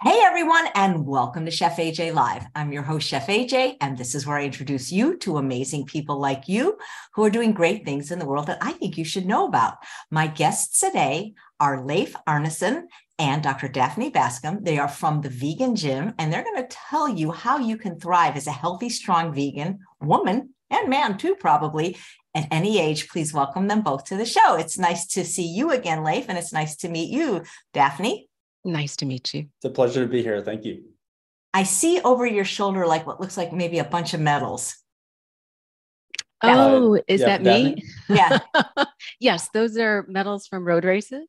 Hey everyone, and welcome to Chef AJ Live. I'm your host, Chef AJ, and this is where I introduce you to amazing people like you who are doing great things in the world that I think you should know about. My guests today are Leif Arnesen and Dr. Daphne Bascom. They are from the Vegan Gym, and they're going to tell you how you can thrive as a healthy, strong vegan woman and man too, probably at any age. Please welcome them both to the show. It's nice to see you again, Leif, and it's nice to meet you, Daphne. Nice to meet you. It's a pleasure to be here. Thank you. I see over your shoulder like what looks like maybe a bunch of medals. Oh, uh, is yeah, that me? Yeah. yes, those are medals from road races.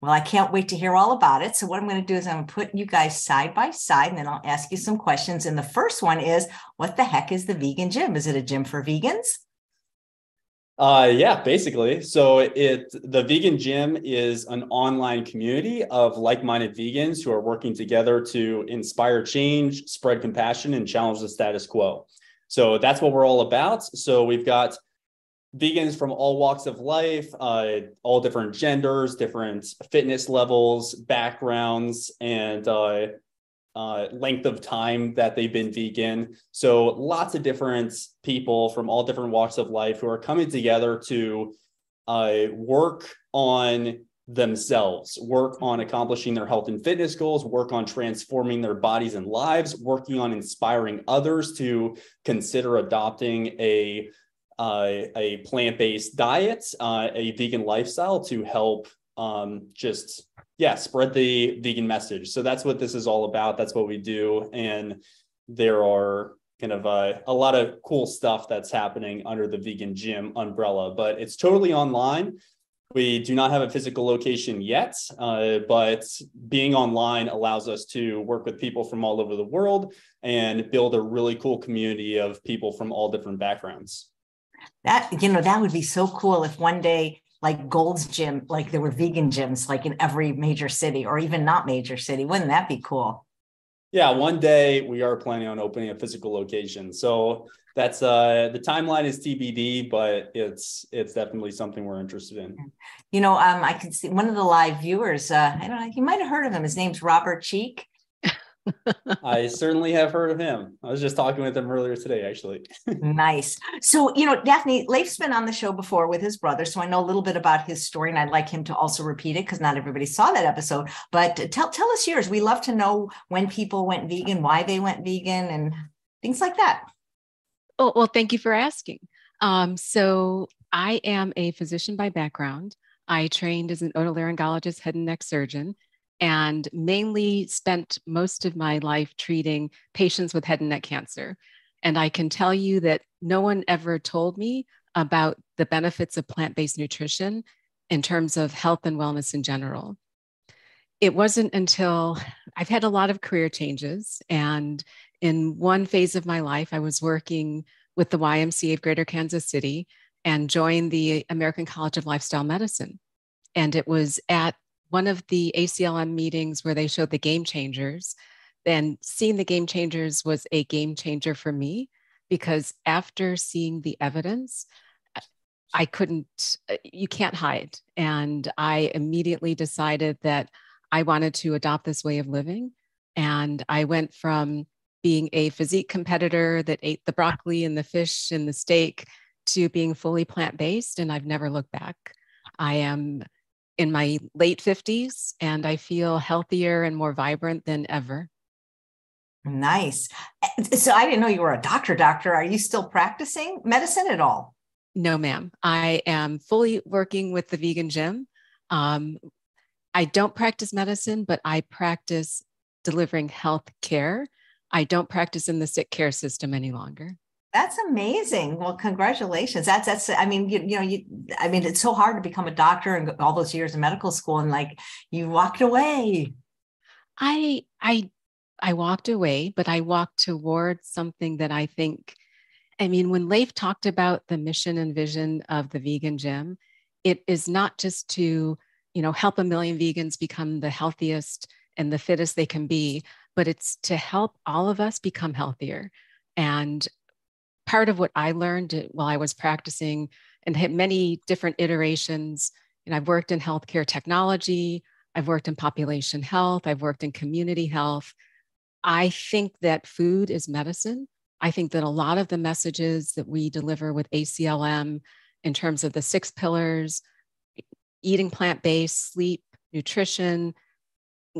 Well, I can't wait to hear all about it. So, what I'm going to do is I'm going to put you guys side by side and then I'll ask you some questions. And the first one is What the heck is the vegan gym? Is it a gym for vegans? Uh, yeah, basically. So it the vegan gym is an online community of like-minded vegans who are working together to inspire change, spread compassion, and challenge the status quo. So that's what we're all about. So we've got vegans from all walks of life, uh, all different genders, different fitness levels, backgrounds, and uh, uh, length of time that they've been vegan. So lots of different people from all different walks of life who are coming together to uh, work on themselves, work on accomplishing their health and fitness goals, work on transforming their bodies and lives, working on inspiring others to consider adopting a uh, a plant-based diet, uh, a vegan lifestyle to help um, just yeah spread the vegan message. So that's what this is all about. That's what we do. And there are kind of a, a lot of cool stuff that's happening under the vegan gym umbrella but it's totally online. We do not have a physical location yet uh, but being online allows us to work with people from all over the world and build a really cool community of people from all different backgrounds. That you know that would be so cool if one day like Gold's Gym, like there were vegan gyms like in every major city or even not major city. Wouldn't that be cool? Yeah, one day we are planning on opening a physical location. So that's uh the timeline is TBD, but it's it's definitely something we're interested in. You know, um, I can see one of the live viewers. Uh, I don't know, you might have heard of him. His name's Robert Cheeke. I certainly have heard of him. I was just talking with him earlier today, actually. nice. So, you know, Daphne, Leif's been on the show before with his brother. So I know a little bit about his story and I'd like him to also repeat it because not everybody saw that episode. But tell, tell us yours. We love to know when people went vegan, why they went vegan, and things like that. Oh, well, thank you for asking. Um, so I am a physician by background. I trained as an otolaryngologist, head and neck surgeon and mainly spent most of my life treating patients with head and neck cancer. And I can tell you that no one ever told me about the benefits of plant based nutrition in terms of health and wellness in general. It wasn't until I've had a lot of career changes. And in one phase of my life, I was working with the YMCA of Greater Kansas City and joined the American College of Lifestyle Medicine. And it was at one of the ACLM meetings where they showed the game changers, then seeing the game changers was a game changer for me because after seeing the evidence, I couldn't, uh, you can't hide. And I immediately decided that I wanted to adopt this way of living. And I went from being a physique competitor that ate the broccoli and the fish and the steak to being fully plant based. And I've never looked back. I am in my late 50s and I feel healthier and more vibrant than ever. Nice. Eh, so I didn't know you were a doctor, doctor. Are you still practicing medicine at all? No, ma'am. I am fully working with the vegan gym. Um, I don't practice medicine, but I practice delivering health care. I don't practice in the sick care system any longer. That's amazing. Well, congratulations. That's that's. I mean, you, you know, you. I mean, it's so hard to become a doctor and all those years in medical school, and like you walked away. I I I walked away, but I walked towards something that I think. I mean, when Leif talked about the mission and vision of the vegan gym, it is not just to you know help a million vegans become the healthiest and the fittest they can be, but it's to help all of us become healthier. And part of what I learned while I was practicing and had many different iterations. And I've worked in healthcare technology, I've worked in population health, I've worked in community health. I think that food is medicine. I think that a lot of the messages that we deliver with ACLM in terms of the six pillars eating plant based, sleep, nutrition,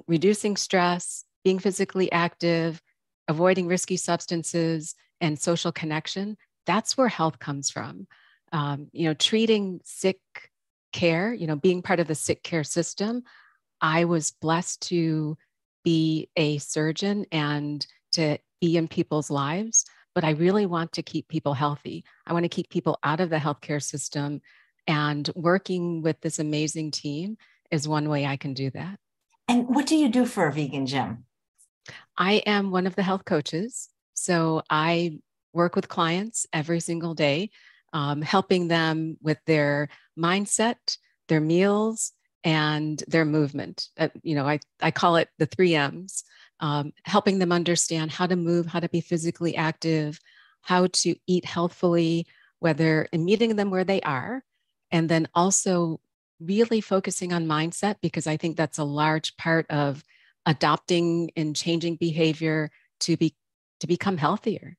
reducing stress, being physically active, avoiding risky substances, and social connection that's where health comes from. Um, you know, treating sick care, you know, being part of the sick care system. I was blessed to be a surgeon and to be in people's lives, but I really want to keep people healthy. I want to keep people out of the healthcare system. And working with this amazing team is one way I can do that. And what do you do for a vegan gym? I am one of the health coaches. So I work with clients every single day, um, helping them with their mindset, their meals, and their movement. Uh, you know, I, I call it the three M's, um, helping them understand how to move, how to be physically active, how to eat healthfully, whether in meeting them where they are, and then also really focusing on mindset because I think that's a large part of adopting and changing behavior to be to become healthier.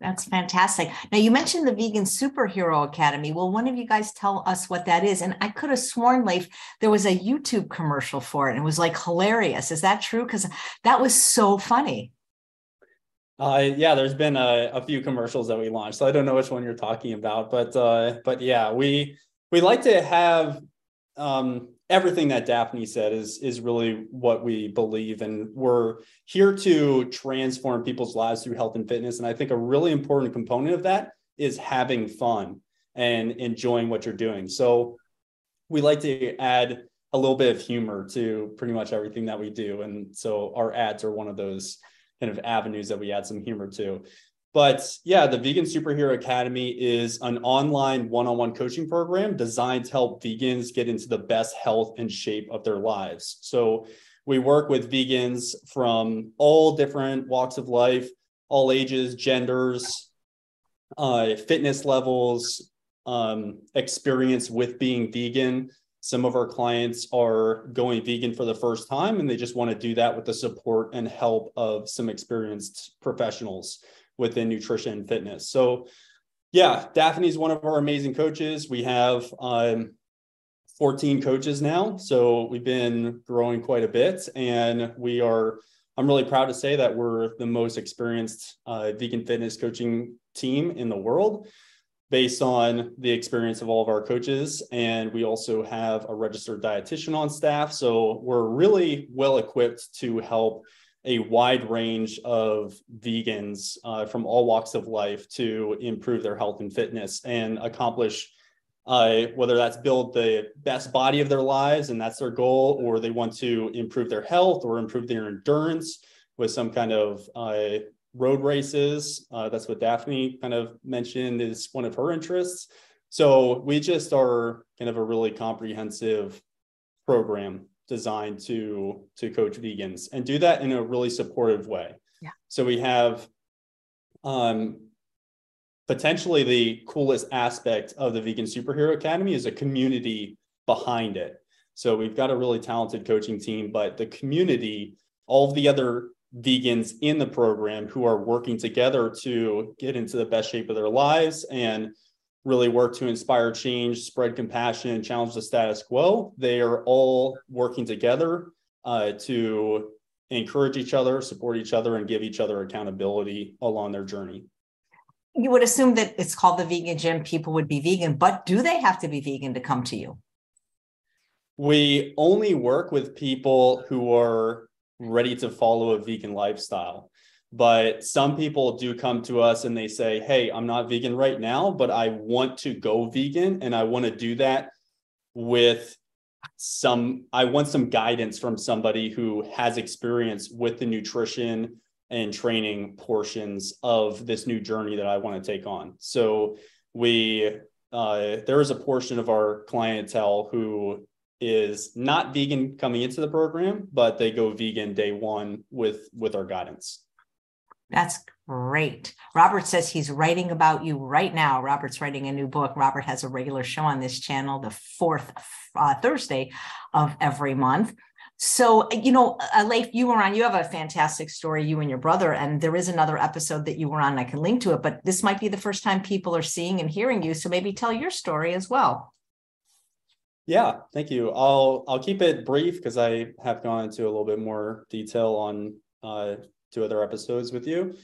That's fantastic. Now, you mentioned the Vegan Superhero Academy. Will one of you guys tell us what that is? And I could have sworn, Leif, there was a YouTube commercial for it and it was like hilarious. Is that true? Because that was so funny. Uh, yeah, there's been a, a, few commercials that we launched. So I don't know which one you're talking about, but uh, but yeah, we we like to have um, everything that Daphne said is is really what we believe, and we're here to transform people's lives through health and fitness. And I think a really important component of that is having fun and enjoying what you're doing. So we like to add a little bit of humor to pretty much everything that we do, and so our ads are one of those kind of avenues that we add some humor to. But yeah, the Vegan Superhero Academy is an online one on one coaching program designed to help vegans get into the best health and shape of their lives. So we work with vegans from all different walks of life, all ages, genders, uh, fitness levels, um, experience with being vegan. Some of our clients are going vegan for the first time and they just want to do that with the support and help of some experienced professionals within nutrition and fitness. So, yeah, Daphne is one of our amazing coaches. We have um, 14 coaches now. So, we've been growing quite a bit. And we are, I'm really proud to say that we're the most experienced uh, vegan fitness coaching team in the world based on the experience of all of our coaches. And we also have a registered dietitian on staff. So, we're really well equipped to help a wide range of vegans uh, from all walks of life to improve their health and fitness and accomplish uh, whether that's build the best body of their lives and that's their goal or they want to improve their health or improve their endurance with some kind of uh, road races. Uh, that's what daphne kind of mentioned is one of her interests. So we just are kind of a really comprehensive program designed to to coach vegans and do that in a really supportive way. Yeah. So we have um, potentially the coolest aspect of the Vegan Superhero Academy is a community behind it. So we've got a really talented coaching team, but the community, all of the other vegans in the program who are working together to get into the best shape of their lives and really work to inspire change, spread compassion, and challenge the status quo. They are all working together uh, to encourage each other, support each other, and give each other accountability along their journey. You would assume that it's called the vegan gym, people would be vegan, but do they have to be vegan to come to you? We only work with people who are ready to follow a vegan lifestyle. But some people do come to us and they say, Hey, I'm not vegan right now, but I want to go vegan and I want to do that with some, I want some guidance from somebody who has experience with the nutrition and training portions of this new journey that I want to take on. So we, uh, there is a portion of our clientele who is not vegan coming into the program, but they go vegan day one with with our guidance. That's great. Robert says he's writing about you right now. Robert's writing a new book. Robert has a regular show on this channel the fourth uh, Thursday of every month. So, you know, uh, Leif, you were on, you have a fantastic story, you and your brother, and there is another episode that you were on. I can link to it, but this might be the first time people are seeing and hearing you. So maybe tell your story as well. Yeah, thank you. I'll I'll keep it brief because I have gone into a little bit more detail on uh, two other episodes with you.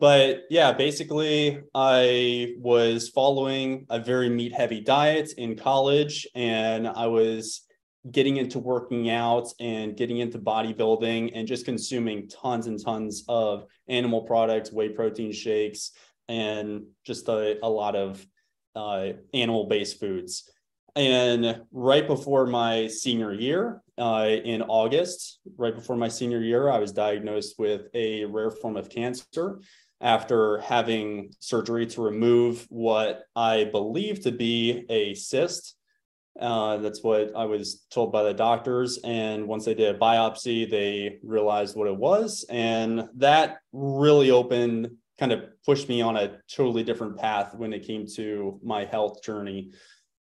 But yeah, basically, I was following a very meat heavy diet in college, and I was getting into working out and getting into bodybuilding and just consuming tons and tons of animal products, whey protein shakes, and just a, a lot of uh, animal based foods. And right before my senior year, uh, in August, right before my senior year, I was diagnosed with a rare form of cancer after having surgery to remove what I believe to be a cyst uh, that's what I was told by the doctors. And once they did a biopsy, they realized what it was. And that really opened, kind of pushed me on a totally different path when it came to my health journey.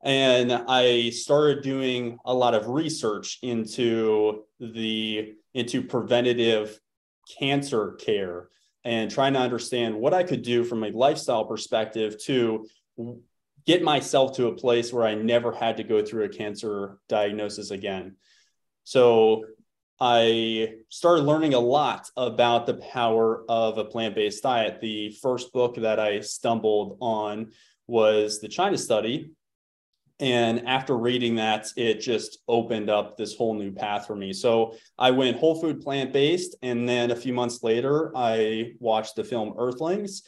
And I started doing a lot of research into the into preventative cancer care and trying to understand what I could do from a lifestyle perspective to get myself to a place where I never had to go through a cancer diagnosis again. So I started learning a lot about the power of a plant based diet. The first book that I stumbled on was the China study. And after reading that, it just opened up this whole new path for me. So I went whole food plant based. And then a few months later, I watched the film Earthlings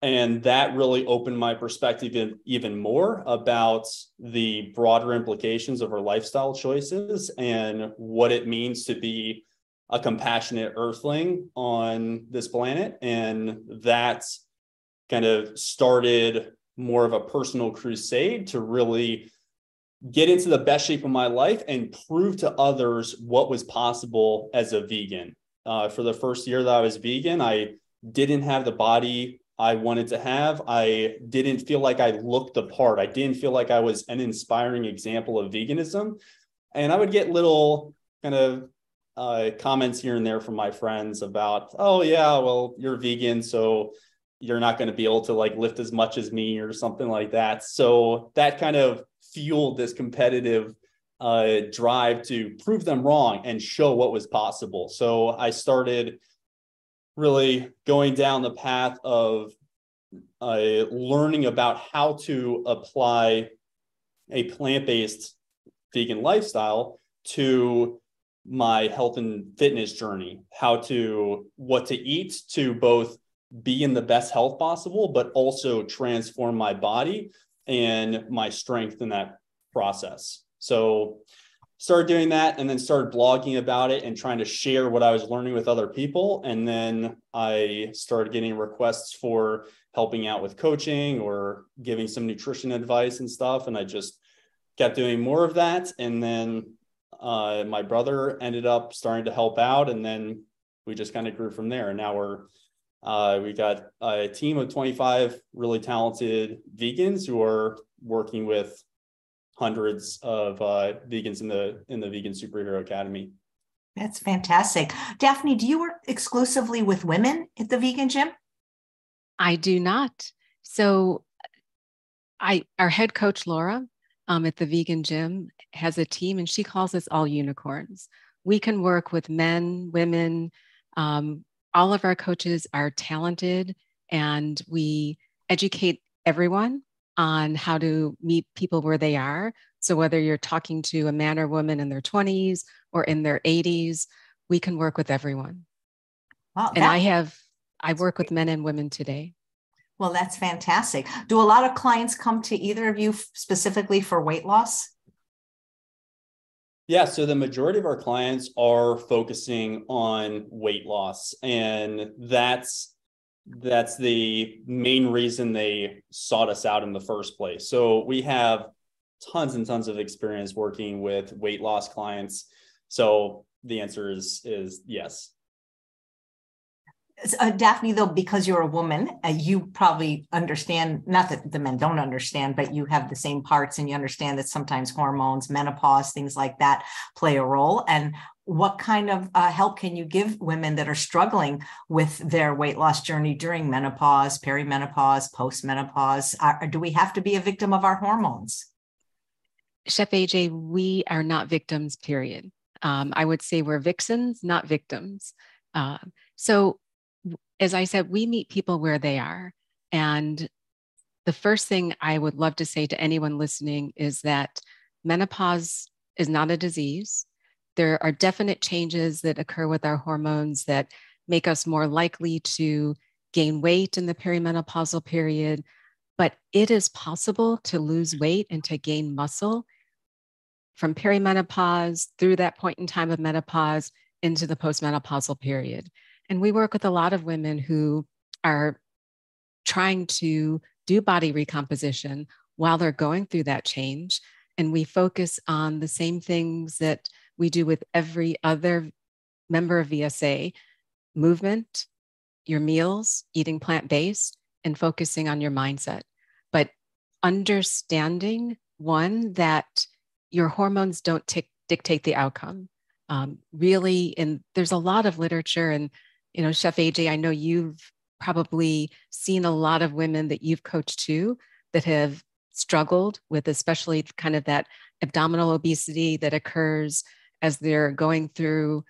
and that really opened my perspective even more about the broader implications of our lifestyle choices and what it means to be a compassionate earthling on this planet and that kind of started more of a personal crusade to really get into the best shape of my life and prove to others what was possible as a vegan uh, for the first year that i was vegan i didn't have the body I wanted to have. I didn't feel like I looked the part. I didn't feel like I was an inspiring example of veganism. And I would get little kind of uh, comments here and there from my friends about, oh, yeah, well, you're vegan. So you're not going to be able to like lift as much as me or something like that. So that kind of fueled this competitive uh, drive to prove them wrong and show what was possible. So I started really going down the path of uh, learning about how to apply a plant-based vegan lifestyle to my health and fitness journey how to what to eat to both be in the best health possible but also transform my body and my strength in that process so started doing that and then started blogging about it and trying to share what I was learning with other people. And then I started getting requests for helping out with coaching or giving some nutrition advice and stuff. And I just kept doing more of that. And then uh, my brother ended up starting to help out. And then we just kind of grew from there. And now we're uh, we got a team of 25 really talented vegans who are working with hundreds of uh, vegans in the in the Vegan Superhero Academy. That's fantastic. Daphne, do you work exclusively with women at the vegan gym? I do not. So I our head coach Laura um, at the vegan gym has a team and she calls us all unicorns. We can work with men, women. Um, all of our coaches are talented and we educate everyone on how to meet people where they are. So, whether you're talking to a man or woman in their 20s or in their 80s, we can work with everyone. Wow, and I have, I work with men and women today. Well, that's fantastic. Do a lot of clients come to either of you specifically for weight loss? Yeah, so the majority of our clients are focusing on weight loss, and that's that's the main reason they sought us out in the first place. So we have tons and tons of experience working with weight loss clients. So the answer is is yes. Uh, Daphne, though, because you're a woman, uh, you probably understand, not that the men don't understand, but you have the same parts and you understand that sometimes hormones, menopause, things like that play a role. And what kind of uh, help can you give women that are struggling with their weight loss journey during menopause, perimenopause, postmenopause? Do we have to be a victim of our hormones? Chef AJ, we are not victims, period. Um, I would say we're vixens, not victims. Uh, so as I said, we meet people where they are. And the first thing I would love to say to anyone listening is that menopause is not a disease. There are definite changes that occur with our hormones that make us more likely to gain weight in the perimenopausal period. But it is possible to lose mm. weight and to gain muscle from perimenopause through that point in time of menopause into the postmenopausal period. And we work with a lot of women who are trying to do body recomposition while they're going through that change. And we focus on the same things that we do with every other member of VSA movement, your meals, eating plant based, and focusing on your mindset. But understanding one, that your hormones don't t- dictate the outcome. Um, really, and there's a lot of literature and you know, Chef AJ, I know you've probably seen a lot of women that you've coached too that have struggled with, especially kind of that abdominal obesity that occurs as they're going through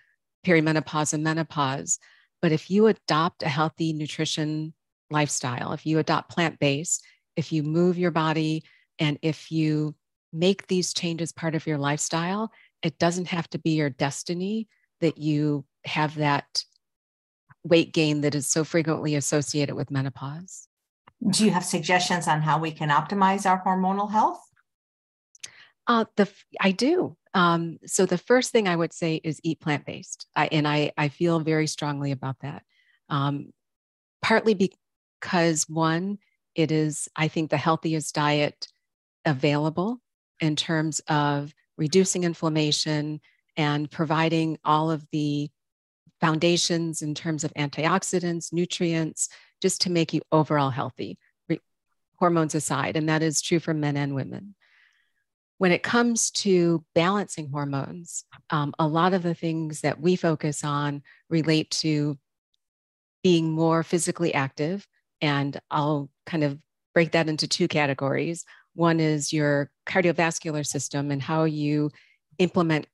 perimenopause and menopause. But if you adopt a healthy nutrition lifestyle, if you adopt plant based, if you move your body, and if you make these changes part of your lifestyle, it doesn't have to be your destiny that you have that weight gain that is so frequently associated with menopause. Do you have suggestions on how we can optimize our hormonal health? Uh, the I do. Um, so the first thing I would say is eat plant based, and I I feel very strongly about that. Um, partly because one, it is I think the healthiest diet available in terms of reducing inflammation and providing all of the foundations in terms of antioxidants, nutrients, just to make you overall healthy, hormones aside. And that is true for men and women. When it comes to balancing hormones, um, a lot of the things that we focus on relate to being more physically active. And I'll kind of break that into two categories. One is your cardiovascular system and how you implement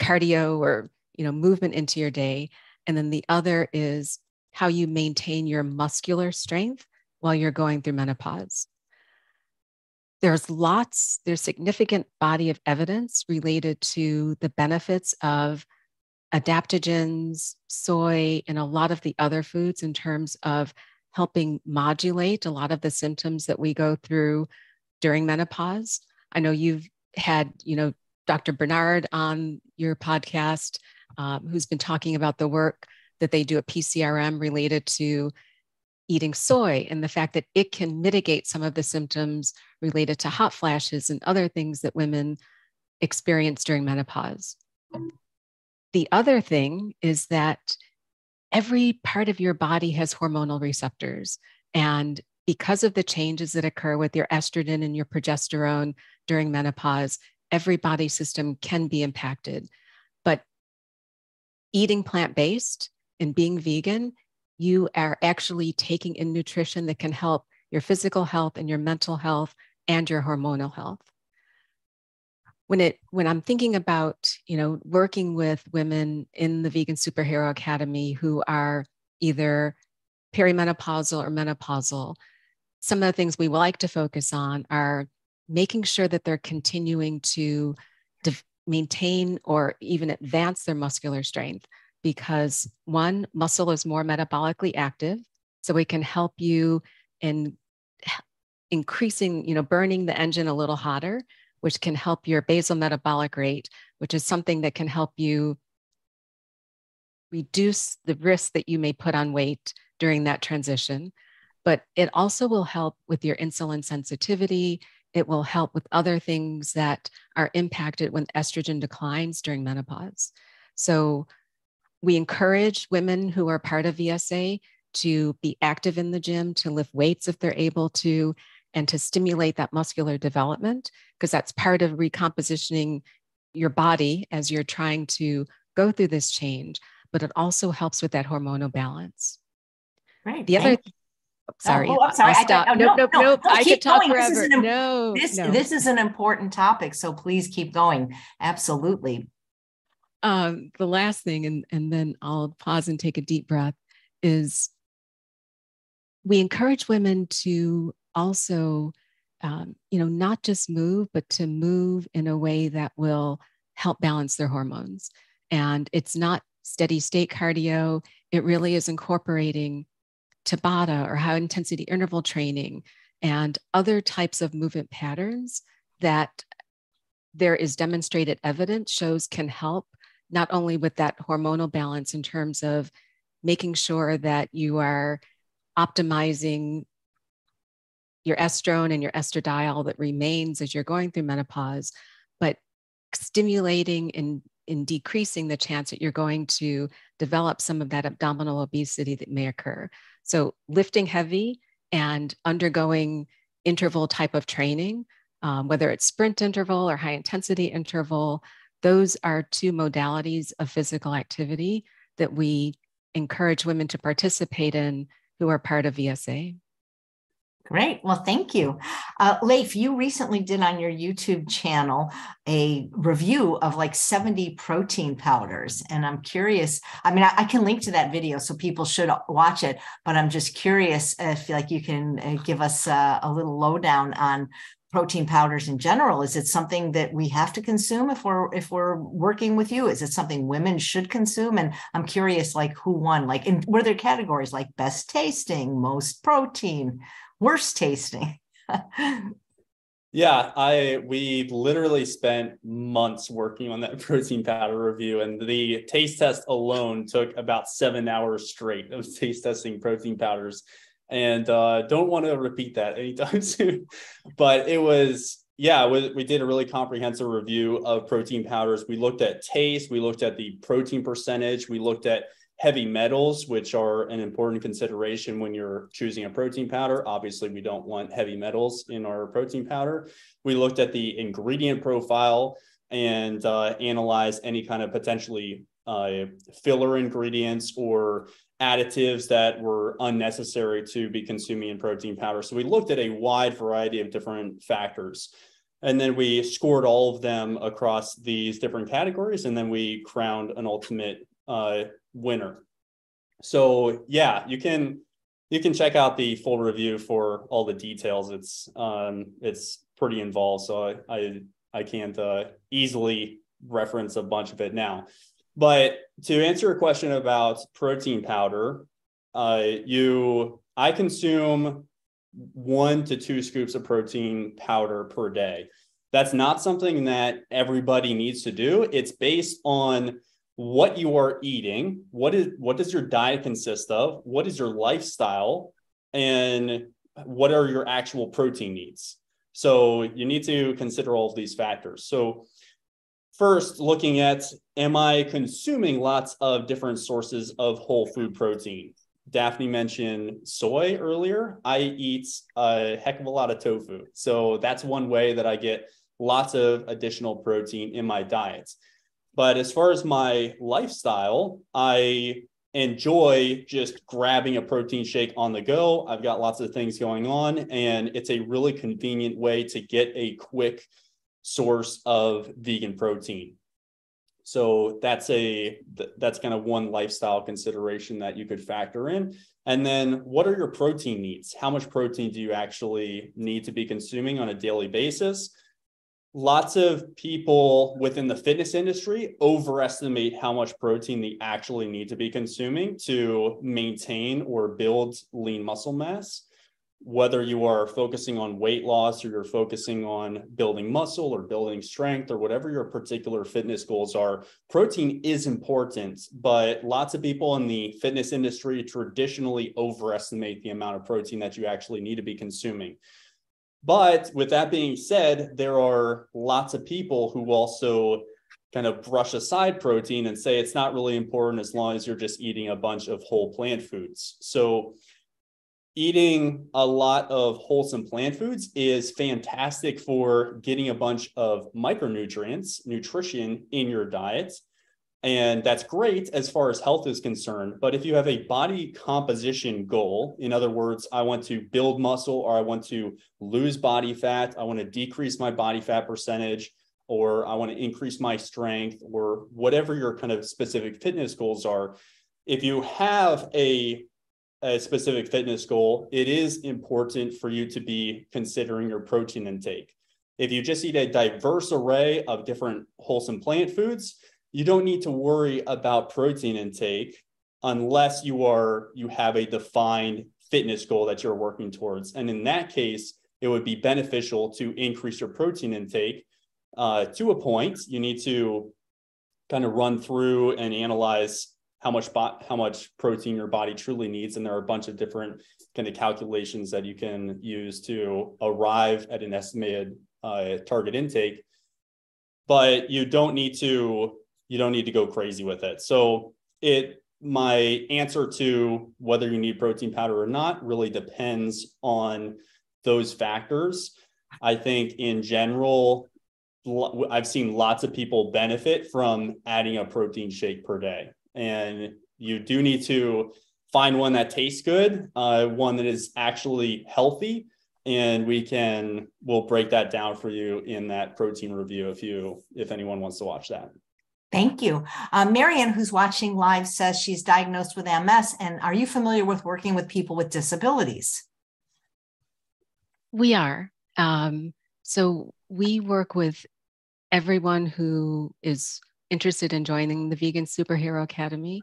cardio or you know movement into your day. And then the other is how you maintain your muscular strength while you're going through menopause. There's lots there's significant body of evidence related to the benefits of adaptogens soy and a lot of the other foods in terms of helping modulate a lot of the symptoms that we go through during menopause. I know you've had you know dr Barnard on your podcast um, who's been talking about the work that they do at PCRM related to eating soy and the fact that it can mitigate some of the symptoms related to hot flashes and other things that women experience during menopause. The other thing is that every part of your body has hormonal receptors. And because of the changes that occur with your estrogen and your progesterone during menopause, every body system can be impacted. Eating plant based and being vegan, you are actually taking in nutrition that can help your physical health and your mental health and your hormonal health. When it when I'm thinking about, you know, working with women in the Vegan Superhero Academy who are either perimenopausal or menopausal, some of the things we like to focus on are making sure that they're continuing to maintain or even advance their muscular strength because one, muscle is more metabolically active. So it can help you in increasing, you know, burning the engine a little hotter, which can help your basal metabolic rate, which is something that can help you reduce the risk that you may put on weight during that transition. But it also will help with your insulin sensitivity it will help with other things that are impacted when estrogen declines during menopause. So, we encourage women who are part of VSA to be active in the gym, to lift weights if they're able to, and to stimulate that muscular development, because that's part of recompositioning your body as you're trying to go through this change. But it also helps with that hormonal balance. Right. The other sorry. Oh, oh, I'm sorry. I'll stop. I, no, no, no, no, I could talk going. forever. This is, an, no, this, no. this is an important topic. So please keep going. Absolutely. Um, the last thing, and, and then I'll pause and take a deep breath, is we encourage women to also, um, you know, not just move, but to move in a way that will help balance their hormones. And it's not steady state cardio, it really is incorporating Tabata or high intensity interval training and other types of movement patterns that there is demonstrated evidence shows can help not only with that hormonal balance in terms of making sure that you are optimizing your estrone and your estradiol that remains as you're going through menopause, but stimulating and in decreasing the chance that you're going to develop some of that abdominal obesity that may occur. So, lifting heavy and undergoing interval type of training, um, whether it's sprint interval or high intensity interval, those are two modalities of physical activity that we encourage women to participate in who are part of VSA. Great. Well, thank you. Uh, Leif, you recently did on your YouTube channel a review of like 70 protein powders. And I'm curious, I mean, I, I can link to that video so people should watch it, but I'm just curious if like you can uh, give us uh, a little lowdown on protein powders in general is it something that we have to consume if we're if we're working with you is it something women should consume and i'm curious like who won like in were there categories like best tasting most protein worst tasting. yeah, I we literally spent months working on that protein powder review, and the taste test alone took about seven hours straight of taste testing protein powders. And uh, don't want to repeat that anytime soon. But it was yeah, we, we did a really comprehensive review of protein powders. We looked at taste, we looked at the protein percentage, we looked at heavy metals, which are an important consideration when you're choosing a protein powder. Obviously, we don't want heavy metals in our protein powder. We looked at the ingredient profile and uh, analyzed any kind of potentially uh, filler ingredients or additives that were unnecessary to be consuming in protein powder. So we looked at a wide variety of different factors. And then we scored all of them across these different categories. And then we crowned an ultimate uh, winner. So yeah, you can you can check out the full review for all the details. It's um it's pretty involved, so I I, I can't uh, easily reference a bunch of it now. But to answer a question about protein powder, uh, you I consume one to two scoops of protein powder per day. That's not something that everybody needs to do. It's based on what you are eating, what is what does your diet consist of, what is your lifestyle, and what are your actual protein needs. So you need to consider all of these factors. So first, looking at am I consuming lots of different sources of whole food protein? Daphne mentioned soy earlier. I eat a heck of a lot of tofu. So that's one way that I get lots of additional protein in my diet. But as far as my lifestyle, I enjoy just grabbing a protein shake on the go. I've got lots of things going on, and it's a really convenient way to get a quick source of vegan protein. So that's a that's kind of one lifestyle consideration that you could factor in. And then what are your protein needs? How much protein do you actually need to be consuming on a daily basis? Lots of people within the fitness industry overestimate how much protein they actually need to be consuming to maintain or build lean muscle mass. Whether you are focusing on weight loss or you're focusing on building muscle or building strength or whatever your particular fitness goals are, protein is important. But lots of people in the fitness industry traditionally overestimate the amount of protein that you actually need to be consuming. But with that being said, there are lots of people who also kind of brush aside protein and say it's not really important as long as you're just eating a bunch of whole plant foods. So eating a lot of wholesome plant foods is fantastic for getting a bunch of micronutrients, nutrition in your diet. And that's great as far as health is concerned. But if you have a body composition goal, in other words, I want to build muscle or I want to lose body fat, I want to decrease my body fat percentage, or I want to increase my strength, or whatever your kind of specific fitness goals are. If you have a a specific fitness goal, it is important for you to be considering your protein intake. If you just eat a diverse array of different wholesome plant foods, you don't need to worry about protein intake unless you are you have a defined fitness goal that you're working towards. And in that case, it would be beneficial to increase your protein intake uh, to a point. You need to kind of run through and analyze how much bo- how much protein your body truly needs, and there are a bunch of different kind of calculations that you can use to arrive at an estimated uh, target intake. But you don't need to you don't need to go crazy with it. So it my answer to whether you need protein powder or not really depends on those factors. I think in general, I've seen lots of people benefit from adding a protein shake per day and you do need to find one that tastes good, uh, one that is actually healthy, and we can we'll break that down for you in that protein review if you if anyone wants to watch that. Thank you. Uh, Marianne, who's watching live, says she's diagnosed with MS. And are you familiar with working with people with disabilities? We are. Um, so we work with everyone who is interested in joining the Vegan Superhero Academy,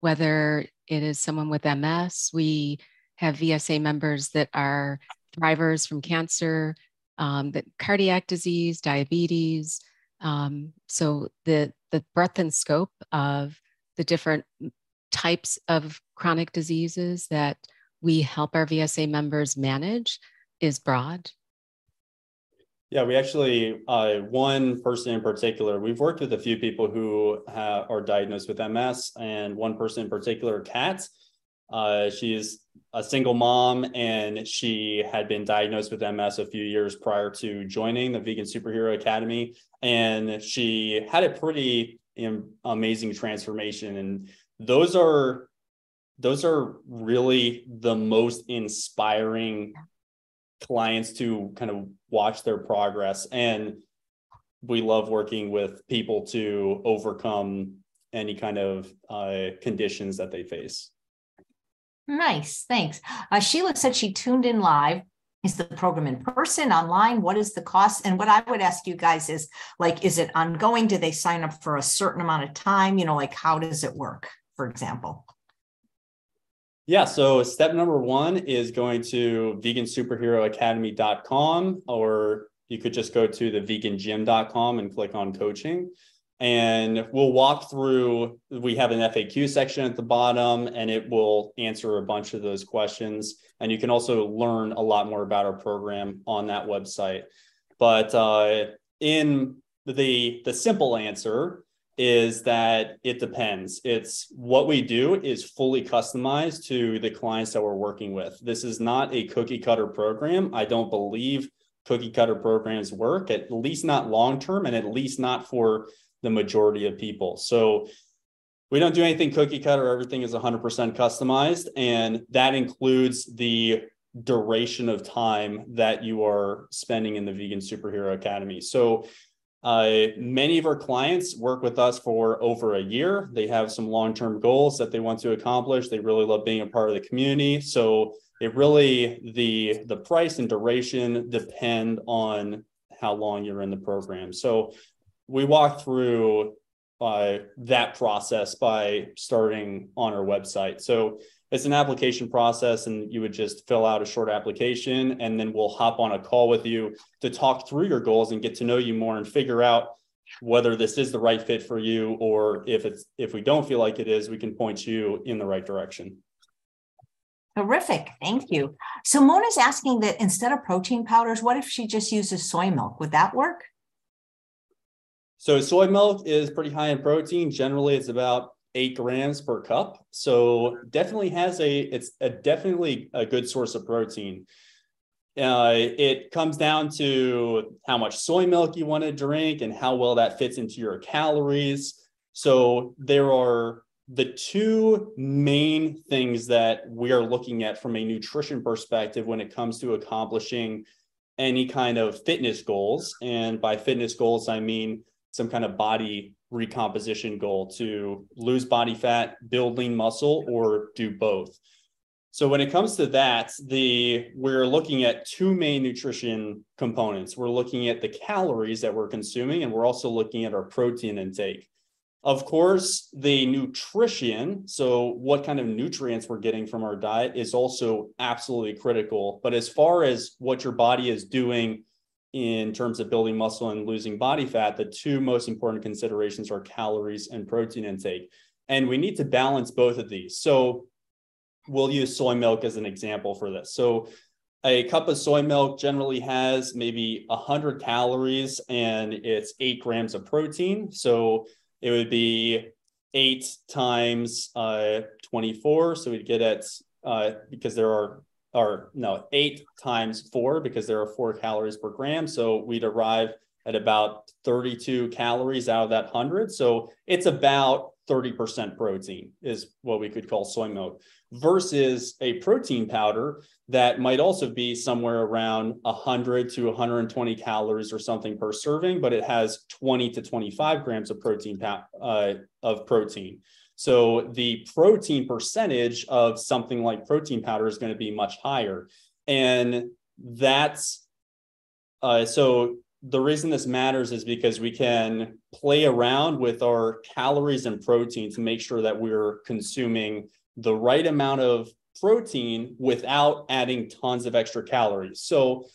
whether it is someone with MS, we have VSA members that are thrivers from cancer, um, that cardiac disease, diabetes. Um, so the the breadth and scope of the different types of chronic diseases that we help our VSA members manage is broad. Yeah, we actually, uh, one person in particular, we've worked with a few people who have, are diagnosed with MS, and one person in particular, Kat. Uh, she is a single mom, and she had been diagnosed with MS a few years prior to joining the Vegan Superhero Academy, and she had a pretty amazing transformation. And those are those are really the most inspiring clients to kind of watch their progress and we love working with people to overcome any kind of uh, conditions that they face nice thanks. Uh, sheila said she tuned in live. Is the program in person online? What is the cost? And what i would ask you guys is like is it ongoing? Do they sign up for a certain amount of time? You know like how does it work for example? Yeah, so step number one is going to vegansuperheroacademy.com, or you could just go to the vegangym.com and click on coaching. And we'll walk through, we have an FAQ section at the bottom, and it will answer a bunch of those questions. And you can also learn a lot more about our program on that website. But uh, in the, the simple answer, is that it depends. It's what we do is fully customized to the clients that we're working with. This is not a cookie cutter program. I don't believe cookie cutter programs work, at least not long term, and at least not for the majority of people. So we don't do anything cookie cutter. Everything is 100% customized, and that includes the duration of time that you are spending in the Vegan Superhero Academy. So uh, many of our clients work with us for over a year. They have some long term goals that they want to accomplish. They really love being a part of the community. So it really the the price and duration depend on how long you're in the program. So we walk through uh, that process by starting on our website. So it's an application process and you would just fill out a short application and then we'll hop on a call with you to talk through your goals and get to know you more and figure out whether this is the right fit for you or if it's if we don't feel like it is we can point you in the right direction. Terrific. Thank you. So mona's asking that instead of protein powders what if she just uses soy milk? Would that work So soy milk is pretty high in protein. Generally, it's about eight grams per cup. So definitely has a it's a definitely a good source of protein. Uh, it comes down to how much soy milk you want to drink and how well that fits into your calories. So there are the two main things that we are looking at from a nutrition perspective when it comes to accomplishing any kind of fitness goals. And by fitness goals, I mean some kind of body recomposition goal to lose body fat, build lean muscle, or do both. So when it comes to that, the we're looking at two main nutrition components. We're looking at the calories that we're consuming, and we're also looking at our protein intake. Of course, the nutrition, so what kind of nutrients we're getting from our diet, is also absolutely critical. But as far as what your body is doing in terms of building muscle and losing body fat, the two most important considerations are calories and protein intake. And we need to balance both of these. So we'll use soy milk as an example for this. So a cup of soy milk generally has maybe 100 calories and it's eight grams of protein. So it would be eight times uh, 24. So we'd get at, uh, because there are, or no, eight times four, because there are four calories per gram. So we'd arrive at about 32 calories out of that 100. So it's about 30% protein is what we could call soy milk versus a protein powder that might also be somewhere around 100 to 120 calories or something per serving, but it has 20 to 25 grams of protein uh, of protein. So the protein percentage of something like protein powder is going to be much higher, and that's uh, so the reason this matters is because we can play around with our calories and protein to make sure that we're consuming the right amount of protein without adding tons of extra calories. So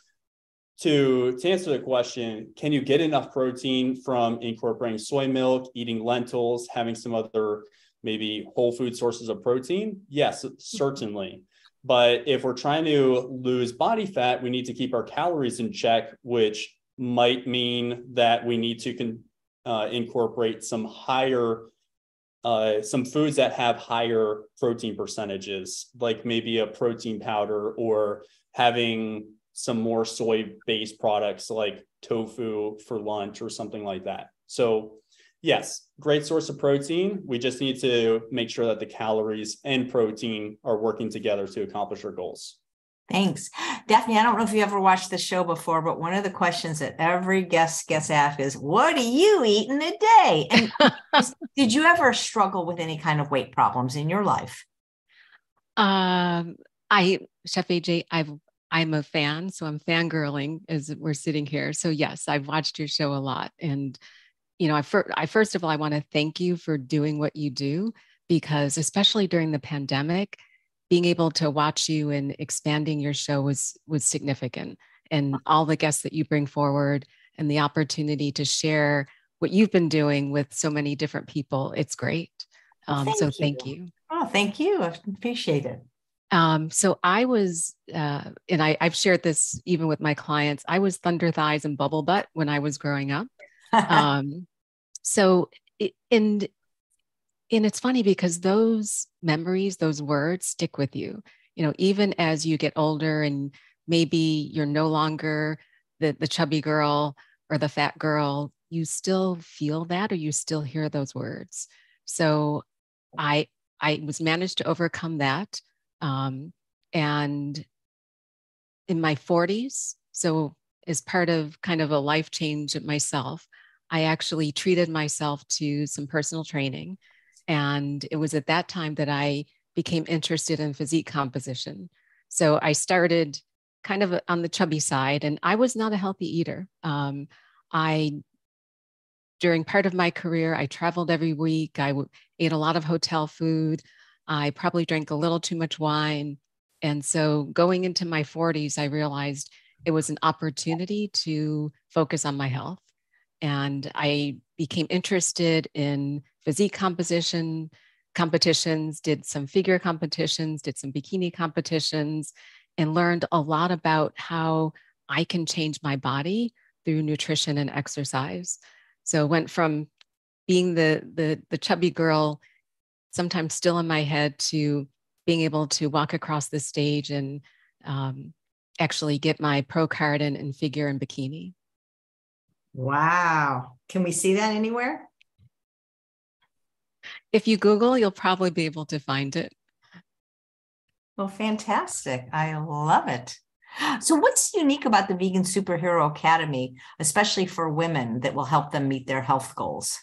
to, to answer the question, can you get enough protein from incorporating soy milk, eating lentils, having some other maybe whole food sources of protein? Yes, certainly. But if we're trying to lose body fat, we need to keep our calories in check, which might mean that we need to con- uh, incorporate some higher uh, some foods that have higher protein percentages, like maybe a protein powder or having some more soy based products like tofu for lunch or something like that. So, yes, great source of protein. We just need to make sure that the calories and protein are working together to accomplish our goals. Thanks. Daphne, I don't know if you ever watched the show before, but one of the questions that every guest gets asked is, What do you eat in a day? And did you ever struggle with any kind of weight problems in your life? Um, I, Chef AJ, I've I'm a fan, so I'm fangirling as we're sitting here. So yes, I've watched your show a lot, and you know, I, fir- I first of all, I want to thank you for doing what you do because, especially during the pandemic, being able to watch you and expanding your show was was significant and all the guests that you bring forward and the opportunity to share what you've been doing with so many different people it's great um, thank so you. thank you oh thank you i appreciate it um, so I was, uh, and I, I've shared this even with my clients. I was thunder thighs and bubble butt when I was growing up. um, so, and and it's funny because those memories those words stick with you. You know even as you get older and maybe you're no longer the, the chubby girl or the fat girl you still feel that or you still hear those words. So i i was managed to overcome that um, and in my 40s so as part of kind of a life change myself i actually treated myself to some personal training and it was at that time that I became interested in physique composition. So I started kind of on the chubby side, and I was not a healthy eater. Um, I, during part of my career, I traveled every week. I w- ate a lot of hotel food. I probably drank a little too much wine. And so going into my 40s, I realized it was an opportunity to focus on my health. And I became interested in physique composition competitions, did some figure competitions, did some bikini competitions, and learned a lot about how I can change my body through nutrition and exercise. So went from being the the the chubby girl, sometimes still in my head, to being able to walk across the stage and um, actually get my pro card and, and figure in bikini. Wow. Can we see that anywhere? If you Google, you'll probably be able to find it. Well, fantastic. I love it. So, what's unique about the Vegan Superhero Academy, especially for women, that will help them meet their health goals?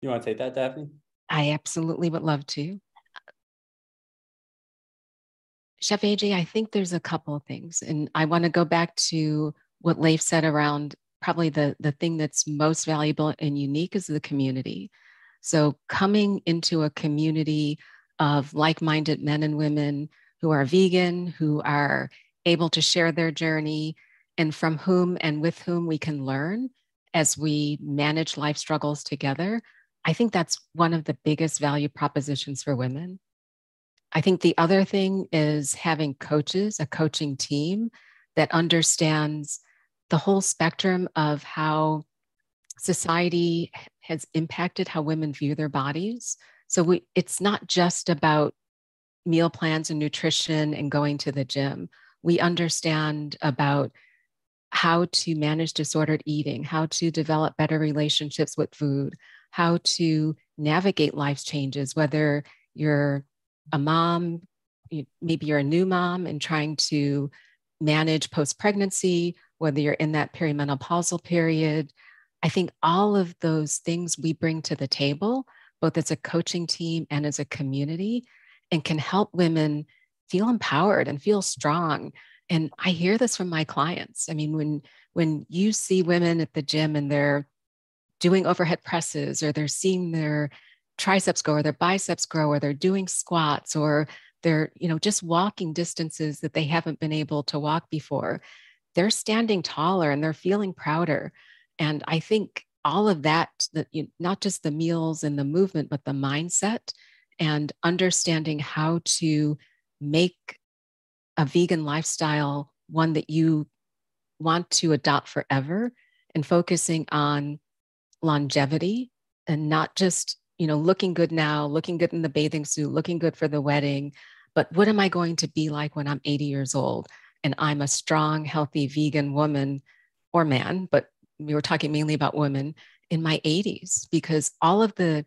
You want to take that, Daphne? I absolutely would love to. Chef AJ, I think there's a couple of things, and I want to go back to what Leif said around probably the, the thing that's most valuable and unique is the community. So, coming into a community of like minded men and women who are vegan, who are able to share their journey, and from whom and with whom we can learn as we manage life struggles together, I think that's one of the biggest value propositions for women. I think the other thing is having coaches, a coaching team that understands the whole spectrum of how society has impacted how women view their bodies. So we, it's not just about meal plans and nutrition and going to the gym. We understand about how to manage disordered eating, how to develop better relationships with food, how to navigate life's changes, whether you're a mom, maybe you're a new mom and trying to manage post pregnancy, whether you're in that perimenopausal period. I think all of those things we bring to the table, both as a coaching team and as a community, and can help women feel empowered and feel strong. And I hear this from my clients. I mean, when when you see women at the gym and they're doing overhead presses or they're seeing their triceps grow or their biceps grow or they're doing squats or they're you know just walking distances that they haven't been able to walk before they're standing taller and they're feeling prouder. And i think all of that that you, not just the meals and the movement but the mindset and understanding how to make a vegan lifestyle one that you want to adopt forever and focusing on longevity and not just you know looking good now looking good in the bathing suit looking good for the wedding but what am i going to be like when i'm 80 years old and i'm a strong healthy vegan woman or man but we were talking mainly about women in my 80s because all of the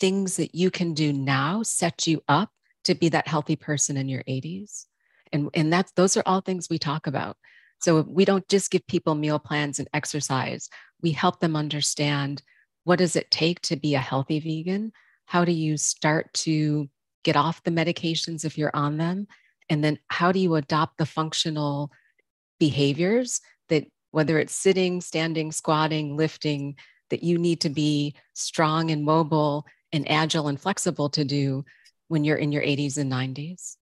things that you can do now set you up to be that healthy person in your 80s and and that's those are all things we talk about so we don't just give people meal plans and exercise we help them understand what does it take to be a healthy vegan? How do you start to get off the medications if you're on them? And then how do you adopt the functional behaviors that, whether it's sitting, standing, squatting, lifting, that you need to be strong and mobile and agile and flexible to do when you're in your 80s and 90s?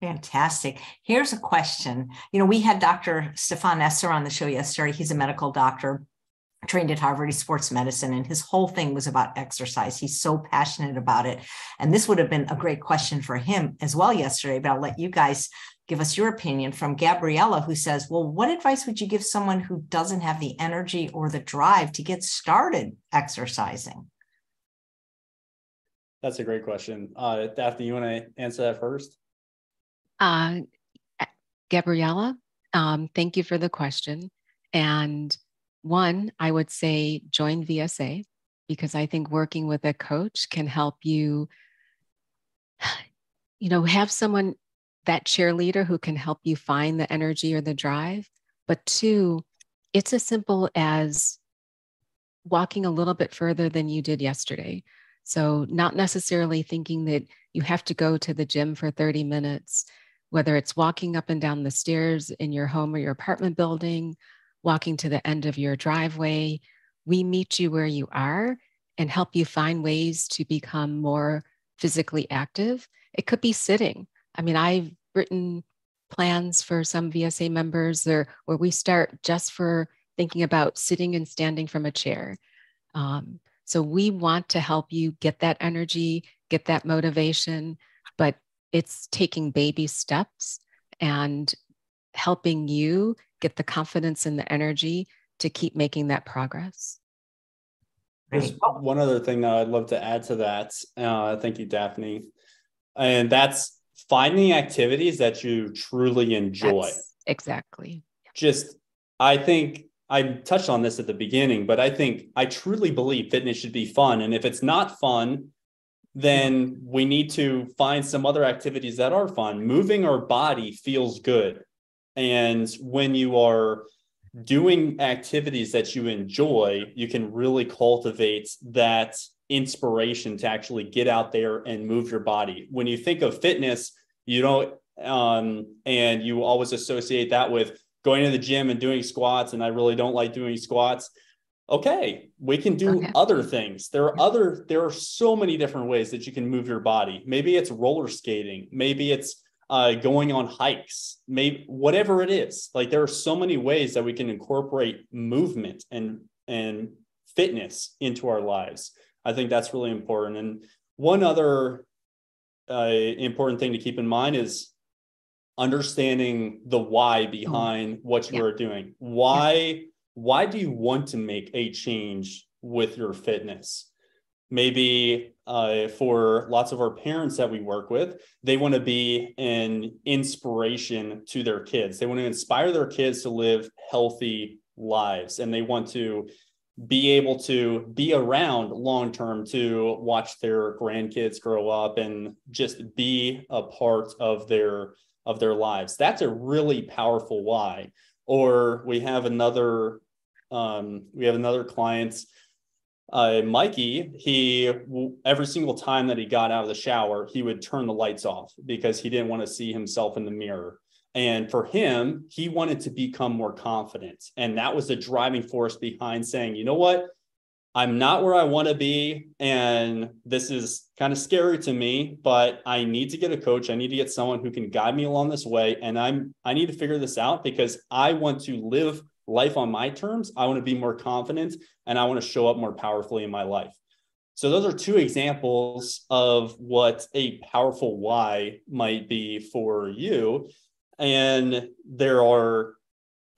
Fantastic. Here's a question. You know, we had Dr. Stefan Esser on the show yesterday. He's a medical doctor trained at Harvard, he's sports medicine, and his whole thing was about exercise. He's so passionate about it. And this would have been a great question for him as well yesterday, but I'll let you guys give us your opinion from Gabriella, who says, Well, what advice would you give someone who doesn't have the energy or the drive to get started exercising? That's a great question. Uh, Daphne, you want to answer that first? Uh, Gabriella, um, thank you for the question. And one, I would say join VSA because I think working with a coach can help you, you know, have someone, that cheerleader who can help you find the energy or the drive. But two, it's as simple as walking a little bit further than you did yesterday. So, not necessarily thinking that you have to go to the gym for 30 minutes, whether it's walking up and down the stairs in your home or your apartment building, walking to the end of your driveway. We meet you where you are and help you find ways to become more physically active. It could be sitting. I mean, I've written plans for some VSA members there where we start just for thinking about sitting and standing from a chair. Um, so we want to help you get that energy, get that motivation, but it's taking baby steps and helping you get the confidence and the energy to keep making that progress. There's one other thing that I'd love to add to that. Uh, thank you, Daphne. And that's finding activities that you truly enjoy. That's exactly. Just, I think I touched on this at the beginning, but I think I truly believe fitness should be fun. And if it's not fun, then we need to find some other activities that are fun. Moving our body feels good. And when you are doing activities that you enjoy, you can really cultivate that inspiration to actually get out there and move your body. When you think of fitness, you don't, um, and you always associate that with going to the gym and doing squats. And I really don't like doing squats. Okay, we can do okay. other things. There are other, there are so many different ways that you can move your body. Maybe it's roller skating, maybe it's uh, going on hikes, maybe whatever it is. Like there are so many ways that we can incorporate movement and and fitness into our lives. I think that's really important. And one other uh, important thing to keep in mind is understanding the why behind what you yeah. are doing. Why yeah. why do you want to make a change with your fitness? maybe uh, for lots of our parents that we work with, they want to be an inspiration to their kids. They want to inspire their kids to live healthy lives and they want to be able to be around long term to watch their grandkids grow up and just be a part of their of their lives that's a really powerful why or we have another um, we have another client uh, Mikey, he every single time that he got out of the shower, he would turn the lights off because he didn't want to see himself in the mirror. And for him, he wanted to become more confident. And that was the driving force behind saying, you know what? I'm not where I want to be. And this is kind of scary to me, but I need to get a coach. I need to get someone who can guide me along this way. And I'm I need to figure this out because I want to live life on my terms. I want to be more confident and I want to show up more powerfully in my life. So, those are two examples of what a powerful why might be for you. And there are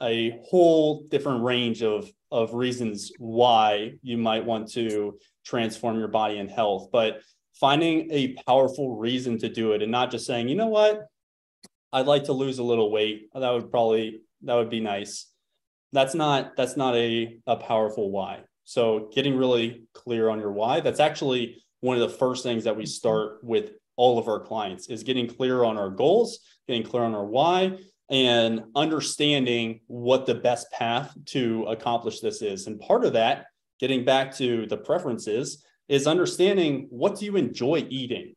a whole different range of, of reasons why you might want to transform your body and health. But finding a powerful reason to do it and not just saying, you know what, I'd like to lose a little weight. That would probably, that would be nice that's not that's not a, a powerful why. So getting really clear on your why that's actually one of the first things that we start with all of our clients is getting clear on our goals getting clear on our why and understanding what the best path to accomplish this is. And part of that getting back to the preferences is understanding what do you enjoy eating?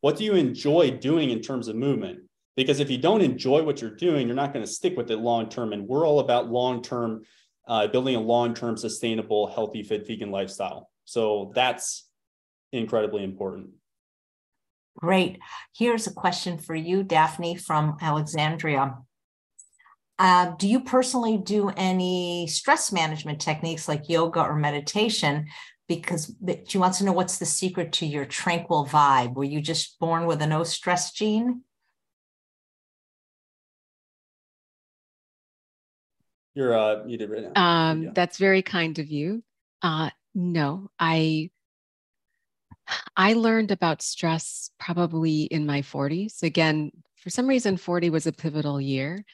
What do you enjoy doing in terms of movement because if you don't enjoy what you're doing, you're not going to stick with it long term. And we're all about long term, uh, building a long term, sustainable, healthy, fit vegan lifestyle. So that's incredibly important. Great. Here's a question for you, Daphne from Alexandria. Uh, do you personally do any stress management techniques like yoga or meditation? Because she wants to know what's the secret to your tranquil vibe. Were you just born with a no stress gene? You're uh muted right now. Um, yeah. that's very kind of you. Uh, no, I I learned about stress probably in my 40s. Again, for some reason, 40 was a pivotal year.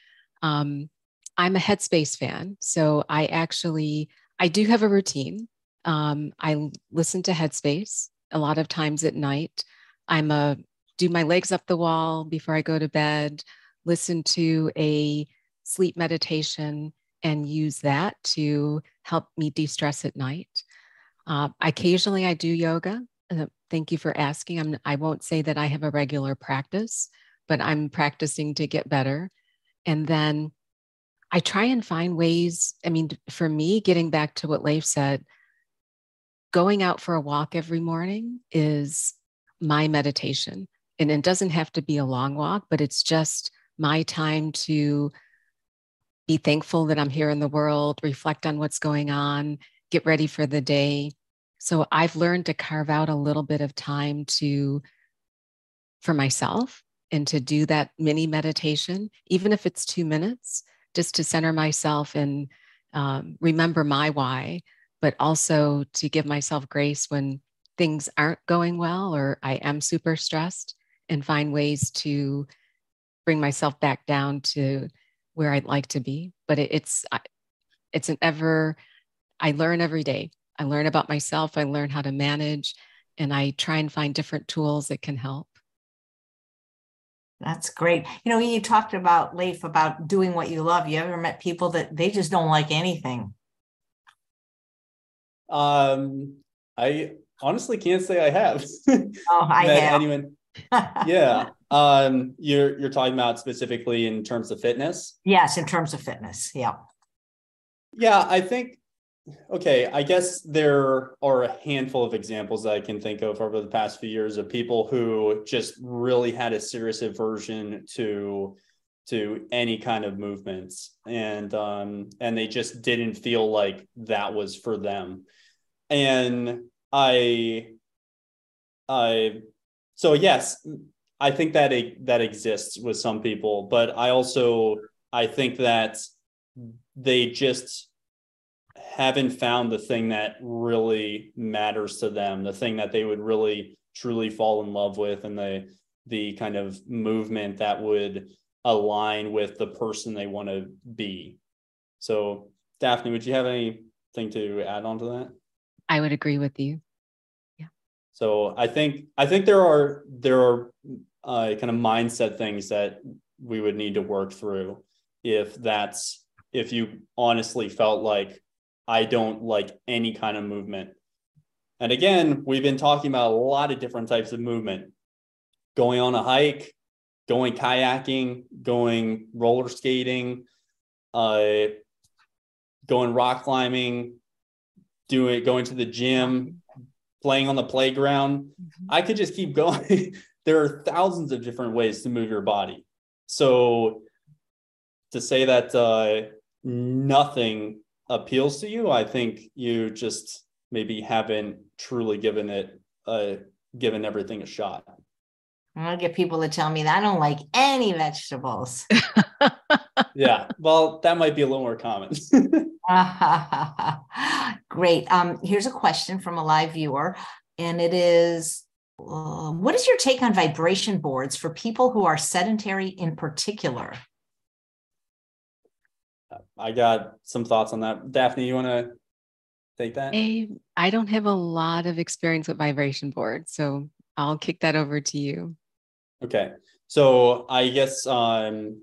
Um, I'm a Headspace fan, so I actually I do have a routine. Um, I listen to Headspace a lot of times at night. I'm a do my legs up the wall before I go to bed. Listen to a sleep meditation and use that to help me de-stress at night. Uh, occasionally I do yoga. Uh, thank you for asking. I'm, I won't say that I have a regular practice, but I'm practicing to get better. And then I try and find ways. I mean, for me, getting back to what Leif said, going out for a walk every morning is my meditation. And it doesn't have to be a long walk, but it's just my time to be thankful that I'm here in the world, reflect on what's going on, get ready for the day. So I've learned to carve out a little bit of time to for myself and to do that mini meditation, even if it's two minutes, just to center myself and um, remember my why, but also to give myself grace when things aren't going well or I am super stressed and find ways to bring myself back down to where I'd like to be. But it, it's it's an ever I learn every day. I learn about myself. I learn how to manage, and I try and find different tools that can help. That's great. You know, you talked about Leif about doing what you love. You ever met people that they just don't like anything? Um, I honestly can't say I have. Oh, I have. Anyone? Yeah. Um, you're you're talking about specifically in terms of fitness. Yes, in terms of fitness. Yeah. Yeah, I think okay, I guess there are a handful of examples that I can think of over the past few years of people who just really had a serious aversion to to any kind of movements and um and they just didn't feel like that was for them and i i so yes i think that it, that exists with some people but i also i think that they just haven't found the thing that really matters to them, the thing that they would really truly fall in love with, and the the kind of movement that would align with the person they want to be. So, Daphne, would you have anything to add on to that? I would agree with you. So I think I think there are there are uh, kind of mindset things that we would need to work through if that's if you honestly felt like I don't like any kind of movement. And again, we've been talking about a lot of different types of movement going on a hike, going kayaking, going roller skating, uh, going rock climbing, doing going to the gym, playing on the playground. Mm-hmm. I could just keep going. there are thousands of different ways to move your body. So to say that uh, nothing appeals to you, I think you just maybe haven't truly given it uh given everything a shot. I'm gonna get people to tell me that I don't like any vegetables. yeah, well, that might be a little more common. Great. Um, here's a question from a live viewer, and it is uh, What is your take on vibration boards for people who are sedentary in particular? I got some thoughts on that. Daphne, you want to take that? I, I don't have a lot of experience with vibration boards, so I'll kick that over to you. Okay. So I guess um,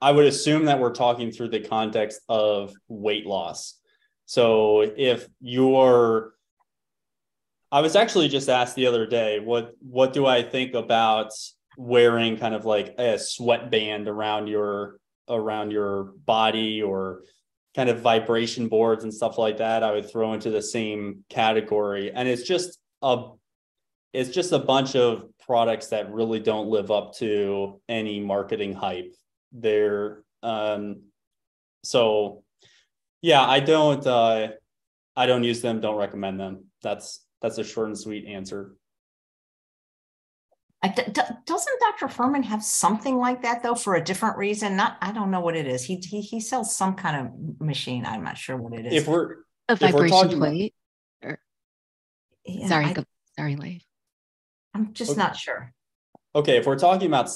I would assume that we're talking through the context of weight loss. So if you're I was actually just asked the other day, what what do I think about wearing kind of like a sweatband around your around your body or kind of vibration boards and stuff like that? I would throw into the same category. And it's just a it's just a bunch of products that really don't live up to any marketing hype they're um so yeah i don't uh i don't use them don't recommend them that's that's a short and sweet answer doesn't Dr. Fuhrman have something like that though for a different reason? Not, I don't know what it is. He he, he sells some kind of machine. I'm not sure what it is. If we're a vibration plate. Or, yeah, sorry, I, sorry, Leif. I'm just okay. not sure. Okay, if we're talking about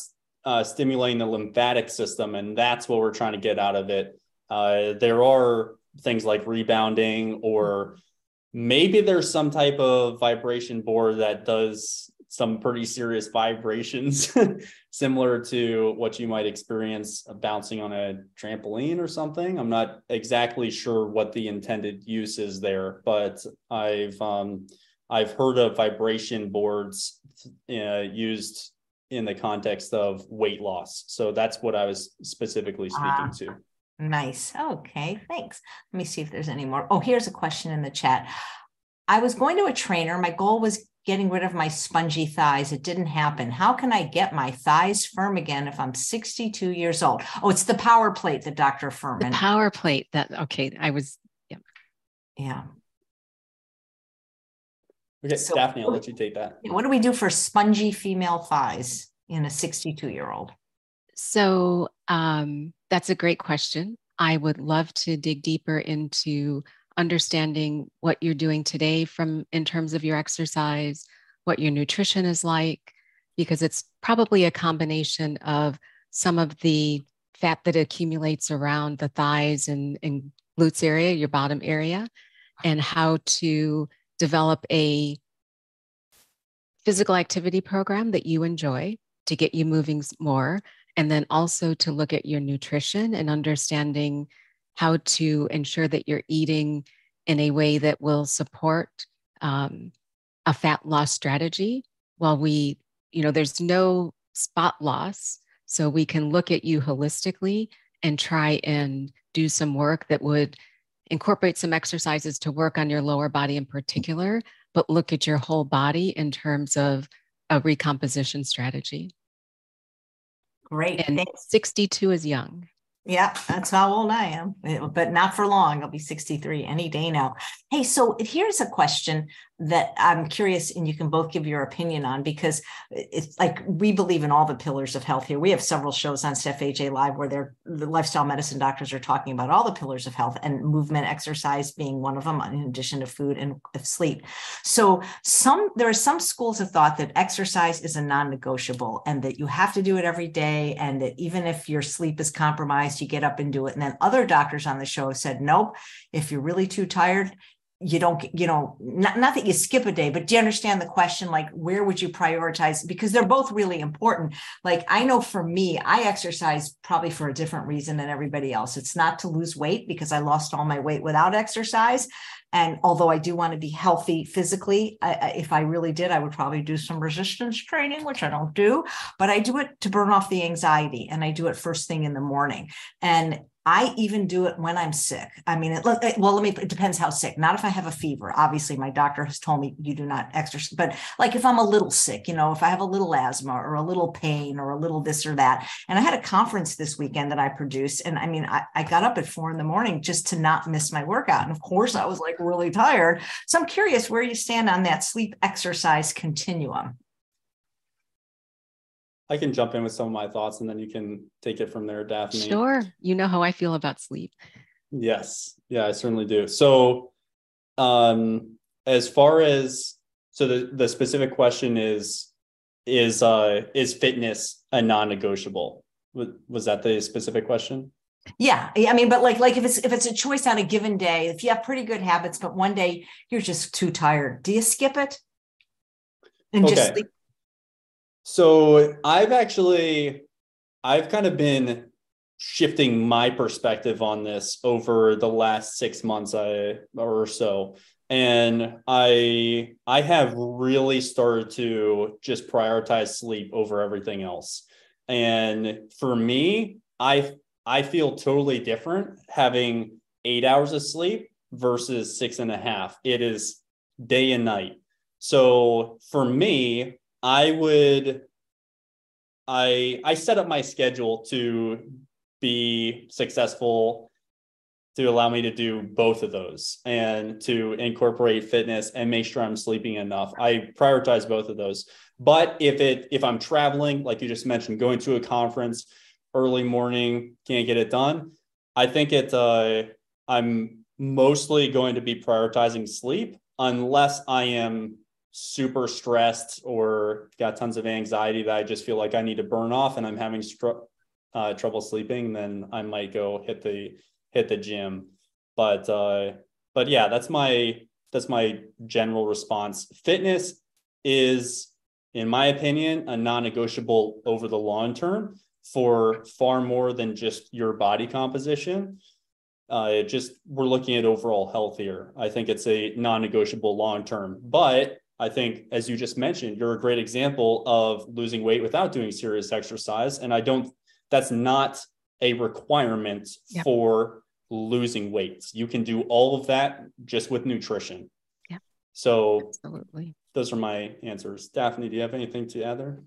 uh, stimulating the lymphatic system, and that's what we're trying to get out of it, uh, there are things like rebounding, or maybe there's some type of vibration board that does some pretty serious vibrations, similar to what you might experience bouncing on a trampoline or something. I'm not exactly sure what the intended use is there, but I've um, I've heard of vibration boards uh, used in the context of weight loss. So that's what I was specifically speaking uh, to. Nice. Okay, thanks. Let me see if there's any more. Oh, here's a question in the chat. I was going to a trainer. My goal was getting rid of my spongy thighs. It didn't happen. How can I get my thighs firm again if I'm 62 years old? Oh, it's the power plate that Dr. Fuhrman. The power plate that, okay, I was, yeah. Yeah. Okay, so, Daphne, I'll let you take that. What do we do for spongy female thighs in a 62 year old? So um, that's a great question. I would love to dig deeper into understanding what you're doing today from in terms of your exercise, what your nutrition is like, because it's probably a combination of some of the fat that accumulates around the thighs and, and glutes area, your bottom area, and how to develop a physical activity program that you enjoy to get you moving more. And then also to look at your nutrition and understanding how to ensure that you're eating in a way that will support um, a fat loss strategy while we, you know, there's no spot loss. So we can look at you holistically and try and do some work that would incorporate some exercises to work on your lower body in particular, but look at your whole body in terms of a recomposition strategy. Great. And Thanks. 62 is young. Yeah, that's how old I am, but not for long. I'll be 63 any day now. Hey, so here's a question that I'm curious, and you can both give your opinion on because it's like we believe in all the pillars of health here. We have several shows on Chef AJ Live where the lifestyle medicine doctors are talking about all the pillars of health and movement, exercise being one of them, in addition to food and sleep. So some there are some schools of thought that exercise is a non-negotiable and that you have to do it every day, and that even if your sleep is compromised, you get up and do it. And then other doctors on the show said, nope, if you're really too tired, you don't you know not, not that you skip a day but do you understand the question? Like where would you prioritize? Because they're both really important. Like i know for me i exercise probably for a different reason than everybody else. It's not to lose weight because i lost all my weight without exercise. And although i do want to be healthy physically I, if i really did i would probably do some resistance training which i don't do. But i do it to burn off the anxiety and i do it first thing in the morning. And I even do it when I'm sick. I mean, it, well, let me, it depends how sick. Not if I have a fever. Obviously, my doctor has told me you do not exercise, but like if I'm a little sick, you know, if I have a little asthma or a little pain or a little this or that. And I had a conference this weekend that I produced. And I mean, I, I got up at four in the morning just to not miss my workout. And of course, I was like really tired. So I'm curious where you stand on that sleep exercise continuum. I can jump in with some of my thoughts and then you can take it from there, Daphne. Sure. You know how I feel about sleep. Yes. Yeah, I certainly do. So um as far as so the, the specific question is is uh is fitness a non-negotiable? Was, was that the specific question? Yeah, I mean, but like, like if it's if it's a choice on a given day, if you have pretty good habits, but one day you're just too tired, do you skip it and okay. just sleep? So I've actually, I've kind of been shifting my perspective on this over the last six months I, or so. And I I have really started to just prioritize sleep over everything else. And for me, I I feel totally different having eight hours of sleep versus six and a half. It is day and night. So for me, I would I I set up my schedule to be successful to allow me to do both of those and to incorporate fitness and make sure I'm sleeping enough. I prioritize both of those. But if it if I'm traveling, like you just mentioned, going to a conference early morning, can't get it done. I think it uh I'm mostly going to be prioritizing sleep unless I am super stressed or got tons of anxiety that I just feel like I need to burn off and I'm having str- uh, trouble sleeping, then I might go hit the hit the gym. But uh, but yeah, that's my that's my general response. Fitness is, in my opinion, a non-negotiable over the long term for far more than just your body composition. Uh, just we're looking at overall health here. I think it's a non-negotiable long term, but I think, as you just mentioned, you're a great example of losing weight without doing serious exercise. And I don't, that's not a requirement yep. for losing weight. You can do all of that just with nutrition. Yeah. So, absolutely. Those are my answers. Daphne, do you have anything to add there?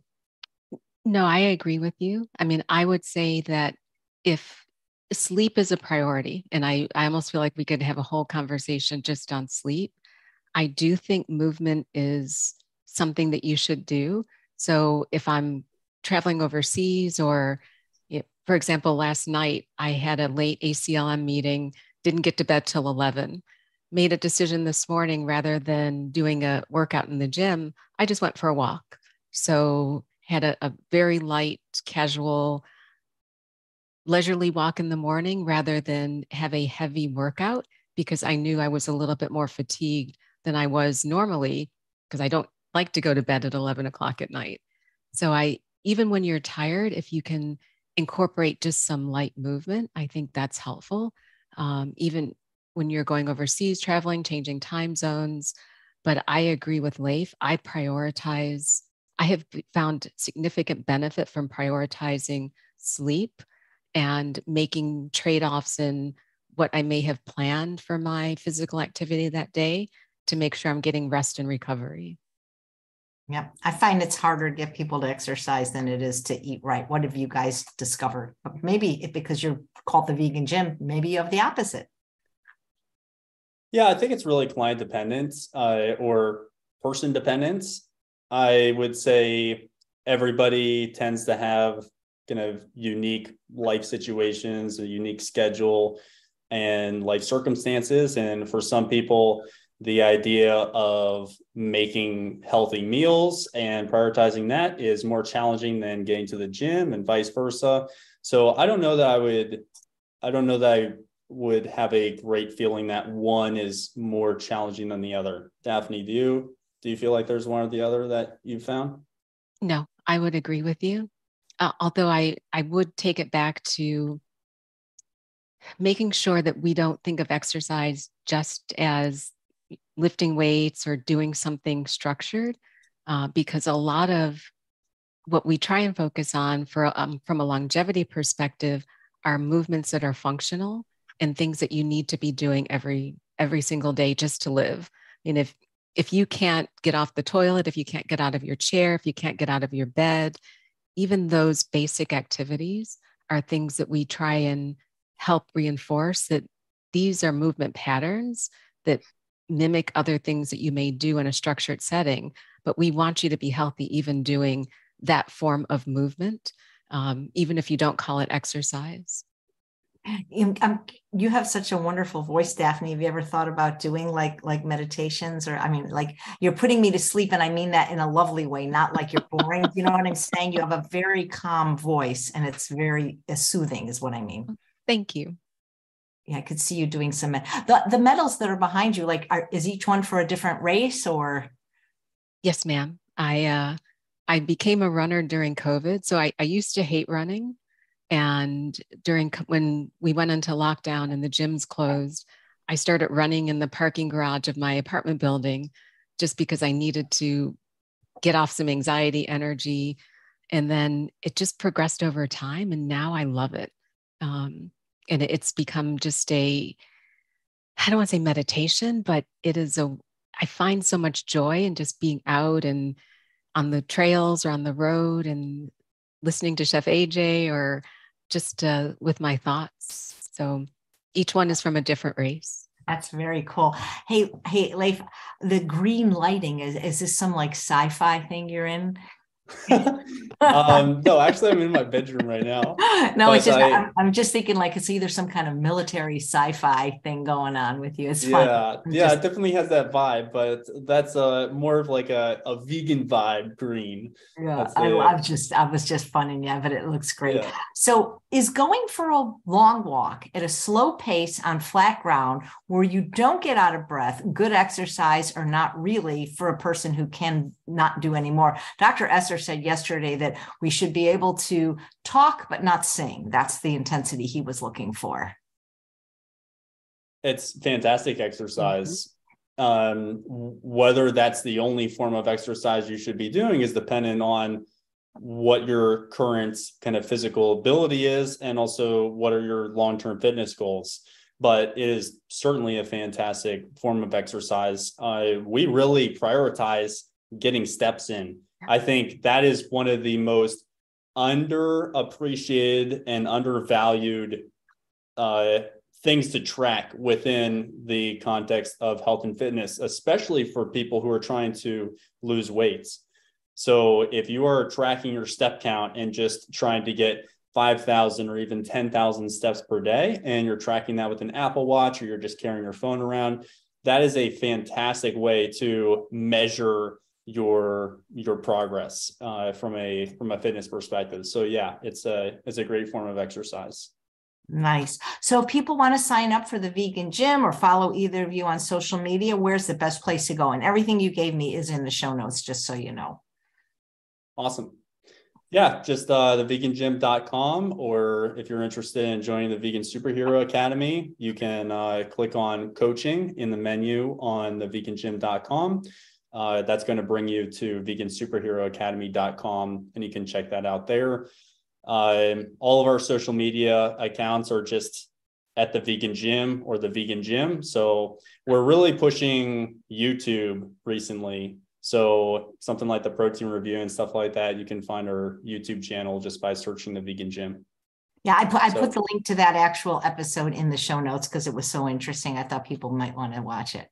No, I agree with you. I mean, I would say that if sleep is a priority, and I, I almost feel like we could have a whole conversation just on sleep I do think movement is something that you should do. So if I'm traveling overseas or for example, last night I had a late ACLM meeting, didn't get to bed till 11. Made a decision this morning rather than doing a workout in the gym, I just went for a walk. So, had a, a very light, casual, leisurely walk in the morning rather than have a heavy workout because I knew I was a little bit more fatigued than I was normally because I don't like to go to bed at 11 o'clock at night. So I, even when you're tired, if you can incorporate just some light movement, I think that's helpful. Um, even when you're going overseas, traveling, changing time zones. But I agree with Leif. I prioritize, I have found significant benefit from prioritizing sleep and making trade offs in what I may have planned for my physical activity that day to make sure I'm getting rest and recovery. Yeah, I find it's harder to get people to exercise than it is to eat right. What have you guys discovered? Maybe because you're called the vegan gym, maybe you have the opposite. Yeah, I think it's really client dependent uh, or person dependent. I would say everybody tends to have kind of unique life situations, a unique schedule, and life circumstances. And for some people, the idea of making healthy meals and prioritizing that is more challenging than getting to the gym and vice versa. So I don't know that I would, I don't know that I would have a great feeling that one is more challenging than the other. Daphne, do you do you feel like there's one or the other that you found? No, I would agree with you. Uh, although I I would take it back to making sure that we don't think of exercise just as lifting weights or doing something structured, uh, because a lot of what we try and focus on for um, from a longevity perspective are movements that are functional and things that you need to be doing every every single day just to live. And if if you can't get off the toilet, if you can't get out of your chair, if you can't get out of your bed, even those basic activities are things that we try and help reinforce that these are movement patterns that mimic other things that you may do in a structured setting, but we want you to be healthy even doing that form of movement, um, even if you don't call it exercise. Um, you have such a wonderful voice, Daphne. Have you ever thought about doing like like meditations, or I mean, like you're putting me to sleep, and I mean that in a lovely way, not like you're boring. you know what I'm saying? You have a very calm voice, and it's very uh, soothing, is what I mean. Thank you yeah, I could see you doing some the the medals that are behind you. Like, are, is each one for a different race or? Yes, ma'am. I uh, I became a runner during COVID, so I, I used to hate running, and during when we went into lockdown and the gyms closed, I started running in the parking garage of my apartment building, just because I needed to get off some anxiety energy, and then it just progressed over time, and now I love it. Um, and it's become just a I don't want to say meditation, but it is a I find so much joy in just being out and on the trails or on the road and listening to Chef AJ or just uh, with my thoughts. So each one is from a different race. That's very cool. Hey, hey, Leif, the green lighting is is this some like sci-fi thing you're in? um, no, actually, I'm in my bedroom right now. No, it's just I, am I'm just thinking like it's either some kind of military sci-fi thing going on with you. It's fun. Yeah, yeah, just... it definitely has that vibe, but that's a more of like a, a vegan vibe. Green. Yeah, I, I just I was just funning yeah, but it looks great. Yeah. So, is going for a long walk at a slow pace on flat ground where you don't get out of breath good exercise or not really for a person who can not do anymore? Dr. Esser said yesterday that we should be able to talk but not sing. That's the intensity he was looking for. It's fantastic exercise. Mm-hmm. Um, whether that's the only form of exercise you should be doing is dependent on what your current kind of physical ability is and also what are your long-term fitness goals but it is certainly a fantastic form of exercise uh, we really prioritize getting steps in I think that is one of the most underappreciated and undervalued uh, things to track within the context of health and fitness, especially for people who are trying to lose weights. So if you are tracking your step count and just trying to get 5,000 or even 10,000 steps per day, and you're tracking that with an Apple Watch or you're just carrying your phone around, that is a fantastic way to measure your your progress uh, from a from a fitness perspective. So yeah, it's a it's a great form of exercise. Nice. So if people want to sign up for the vegan gym or follow either of you on social media, where's the best place to go? And everything you gave me is in the show notes, just so you know. Awesome. Yeah, just uh, thevegangym.com, or if you're interested in joining the Vegan Superhero Academy, you can uh, click on coaching in the menu on thevegangym.com. Uh, that's going to bring you to vegansuperheroacademy.com, and you can check that out there. Um, all of our social media accounts are just at the vegan gym or the vegan gym. So we're really pushing YouTube recently. So something like the protein review and stuff like that, you can find our YouTube channel just by searching the vegan gym. Yeah, I put I put the link to that actual episode in the show notes because it was so interesting. I thought people might want to watch it.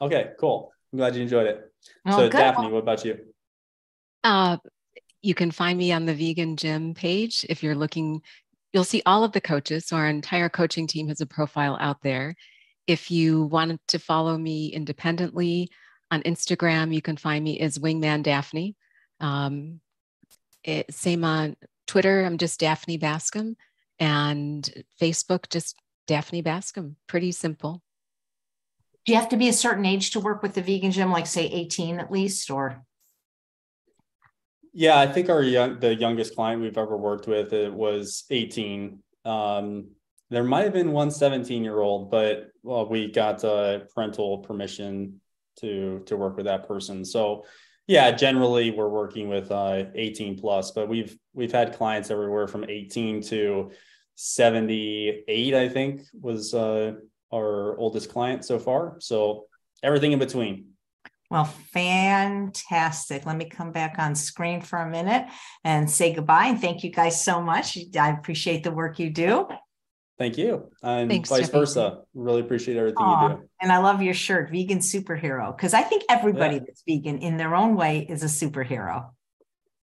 Okay, cool. I'm glad you enjoyed it. Oh, so good. Daphne, what about you? Uh, you can find me on the Vegan Gym page. If you're looking, you'll see all of the coaches. So our entire coaching team has a profile out there. If you want to follow me independently on Instagram, you can find me as Wingman Daphne. Um, it, same on Twitter, I'm just Daphne Bascom, and Facebook, just Daphne Bascom. Pretty simple. Do you have to be a certain age to work with the vegan gym, like say 18 at least, or? Yeah, I think our young, the youngest client we've ever worked with it was 18. Um, there might have been one 17 year old, but well, we got uh, parental permission to to work with that person. So yeah, generally we're working with uh, 18 plus, but we've we've had clients everywhere from 18 to 78. I think was uh, our oldest client so far. So everything in between. Well, fantastic. Let me come back on screen for a minute and say goodbye. And thank you guys so much. I appreciate the work you do. Thank you. And Thanks, vice Jeffy. versa. Really appreciate everything Aww. you do. And I love your shirt, Vegan Superhero, because I think everybody yeah. that's vegan in their own way is a superhero.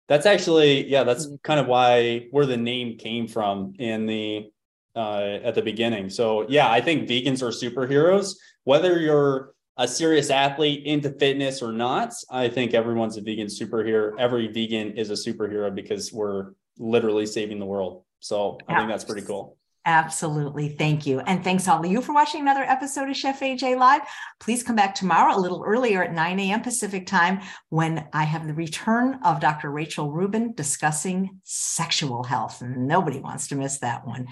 That's actually, yeah, that's mm-hmm. kind of why where the name came from in the uh, at the beginning. So yeah, I think vegans are superheroes. Whether you're a serious athlete into fitness or not, I think everyone's a vegan superhero. Every vegan is a superhero because we're literally saving the world. So I think that's pretty cool. Absolutely. Thank you. And thanks all of you for watching another episode of Chef AJ Live. Please come back tomorrow a little earlier at 9 a.m. Pacific time when I have the return of Dr. Rachel Rubin discussing sexual health. Nobody wants to miss that one.